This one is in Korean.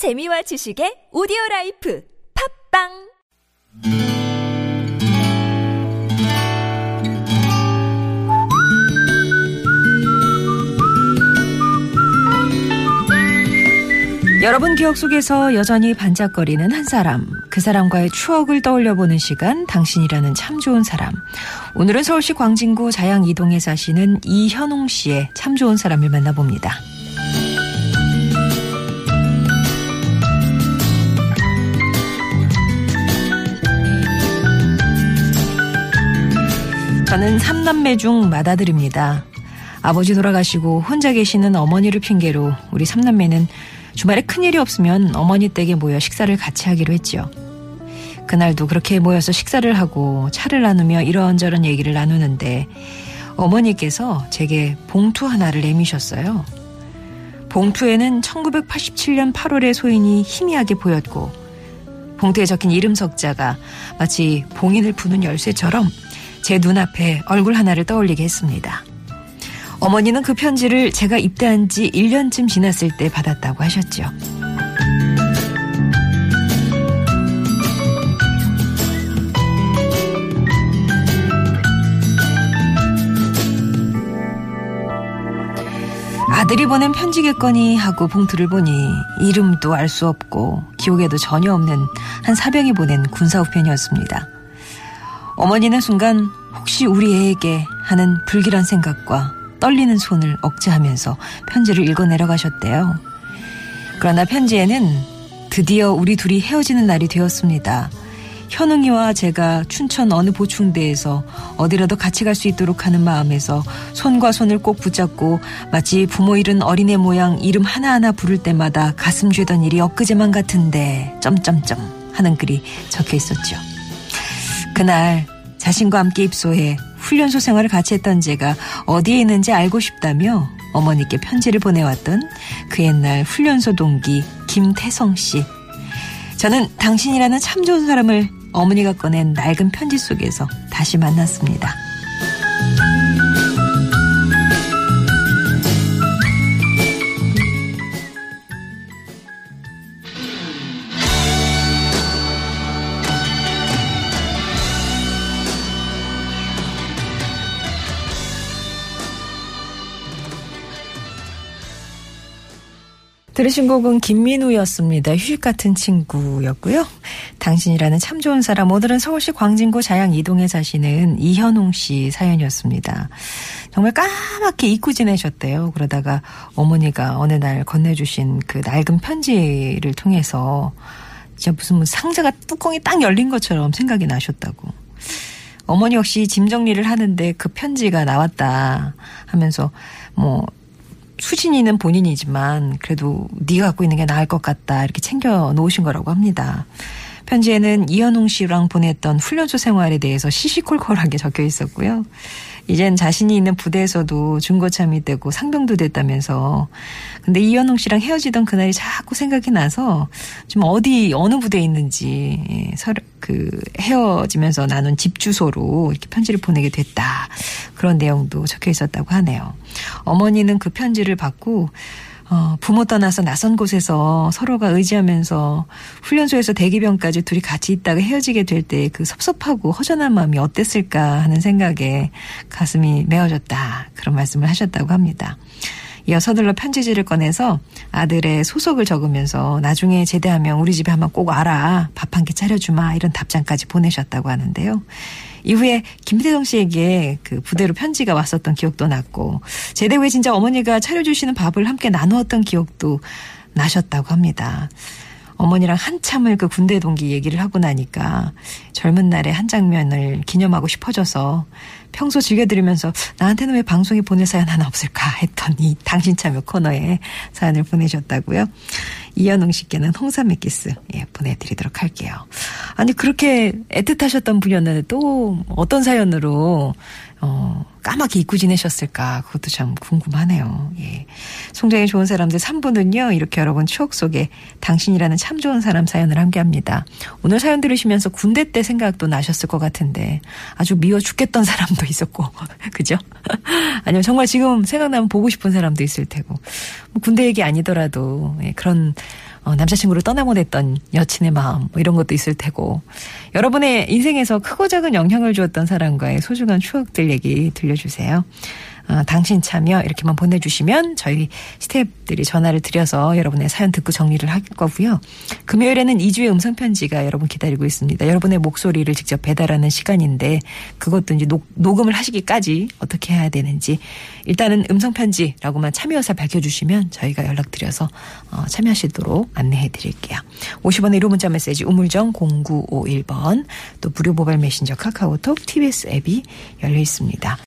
재미와 지식의 오디오 라이프 팟빵 여러분 기억 속에서 여전히 반짝거리는 한 사람, 그 사람과의 추억을 떠올려보는 시간, 당신이라는 참 좋은 사람. 오늘은 서울시 광진구 자양 이동에 사시는 이현웅 씨의 참 좋은 사람을 만나봅니다. 저는 삼남매 중 맏아들입니다. 아버지 돌아가시고 혼자 계시는 어머니를 핑계로 우리 삼남매는 주말에 큰일이 없으면 어머니 댁에 모여 식사를 같이 하기로 했죠. 그날도 그렇게 모여서 식사를 하고 차를 나누며 이런저런 얘기를 나누는데 어머니께서 제게 봉투 하나를 내미셨어요. 봉투에는 1987년 8월의 소인이 희미하게 보였고 봉투에 적힌 이름 석자가 마치 봉인을 푸는 열쇠처럼 제 눈앞에 얼굴 하나를 떠올리게 했습니다. 어머니는 그 편지를 제가 입대한 지 1년쯤 지났을 때 받았다고 하셨죠. 아들이 보낸 편지겠거니 하고 봉투를 보니 이름도 알 수 없고 기억에도 전혀 없는 한 사병이 보낸 군사 우편이었습니다. 어머니는 순간 혹시 우리 애에게 하는 불길한 생각과 떨리는 손을 억제하면서 편지를 읽어 내려가셨대요. 그러나 편지에는 드디어 우리 둘이 헤어지는 날이 되었습니다. 현웅이와 제가 춘천 어느 보충대에서 어디라도 같이 갈 수 있도록 하는 마음에서 손과 손을 꼭 붙잡고 마치 부모 잃은 어린애 모양 이름 하나하나 부를 때마다 가슴 죄던 일이 엊그제만 같은데 점점점 하는 글이 적혀 있었죠. 그날 자신과 함께 입소해 훈련소 생활을 같이 했던 제가 어디에 있는지 알고 싶다며 어머니께 편지를 보내왔던 그 옛날 훈련소 동기 김태성 씨. 저는 당신이라는 참 좋은 사람을 어머니가 꺼낸 낡은 편지 속에서 다시 만났습니다. 들으신 곡은 김민우였습니다. 휴식 같은 친구였고요. 당신이라는 참 좋은 사람. 오늘은 서울시 광진구 자양 이동에 사시는 이현웅 씨 사연이었습니다. 정말 까맣게 잊고 지내셨대요. 그러다가 어머니가 어느 날 건네주신 그 낡은 편지를 통해서 진짜 무슨 뭐 상자가 뚜껑이 딱 열린 것처럼 생각이 나셨다고. 어머니 역시 짐 정리를 하는데 그 편지가 나왔다 하면서 뭐 수진이는 본인이지만 그래도 네가 갖고 있는 게 나을 것 같다 이렇게 챙겨 놓으신 거라고 합니다. 편지에는 이현웅 씨랑 보냈던 훈련소 생활에 대해서 시시콜콜하게 적혀 있었고요. 이젠 자신이 있는 부대에서도 중고참이 되고 상병도 됐다면서. 근데 이현웅 씨랑 헤어지던 그날이 자꾸 생각이 나서 좀 어디 어느 부대에 있는지 예, 서로 그 헤어지면서 나눈 집 주소로 이렇게 편지를 보내게 됐다. 그런 내용도 적혀 있었다고 하네요. 어머니는 그 편지를 받고 어, 부모 떠나서 낯선 곳에서 서로가 의지하면서 훈련소에서 대기병까지 둘이 같이 있다가 헤어지게 될 때 그 섭섭하고 허전한 마음이 어땠을까 하는 생각에 가슴이 메어졌다. 그런 말씀을 하셨다고 합니다. 서둘러 편지지를 꺼내서 아들의 소속을 적으면서 나중에 제대하면 우리 집에 한번 꼭 와라. 밥 한 끼 차려주마. 이런 답장까지 보내셨다고 하는데요. 이후에 김태성 씨에게 그 부대로 편지가 왔었던 기억도 났고 제대 후에 진짜 어머니가 차려주시는 밥을 함께 나누었던 기억도 나셨다고 합니다. 어머니랑 한참을 그 군대 동기 얘기를 하고 나니까 젊은 날의 한 장면을 기념하고 싶어져서 평소 즐겨 들으면서 나한테는 왜 방송에 보낼 사연 하나 없을까 했더니 당신 참여 코너에 사연을 보내셨다고요. 이현웅 씨께는 홍삼 맥기스 예, 보내드리도록 할게요. 아니 그렇게 애틋하셨던 분이었는데 또 어떤 사연으로 어, 까맣게 잊고 지내셨을까? 그것도 참 궁금하네요. 예. 송정이 좋은 사람들 3부는요, 이렇게 여러분 추억 속에 당신이라는 참 좋은 사람 사연을 함께 합니다. 오늘 사연 들으시면서 군대 때 생각도 나셨을 것 같은데, 아주 미워 죽겠던 사람도 있었고, 그죠? 아니면 정말 지금 생각나면 보고 싶은 사람도 있을 테고, 뭐 군대 얘기 아니더라도, 예, 그런 어, 남자친구를 떠나보냈던 여친의 마음 뭐 이런 것도 있을 테고 여러분의 인생에서 크고 작은 영향을 주었던 사람과의 소중한 추억들 얘기 들려주세요. 어, 당신 참여 이렇게만 보내주시면 저희 스태프들이 전화를 드려서 여러분의 사연 듣고 정리를 할 거고요. 금요일에는 2주의 음성 편지가 여러분 기다리고 있습니다. 여러분의 목소리를 직접 배달하는 시간인데 그것도 이제 녹, 녹음을 하시기까지 어떻게 해야 되는지 일단은 음성 편지라고만 참여 의사 밝혀주시면 저희가 연락드려서 어, 참여하시도록 안내해 드릴게요. 50원의 1호 문자 메시지 우물정 0951번 또 무료 모바일 메신저 카카오톡 TBS 앱이 열려 있습니다.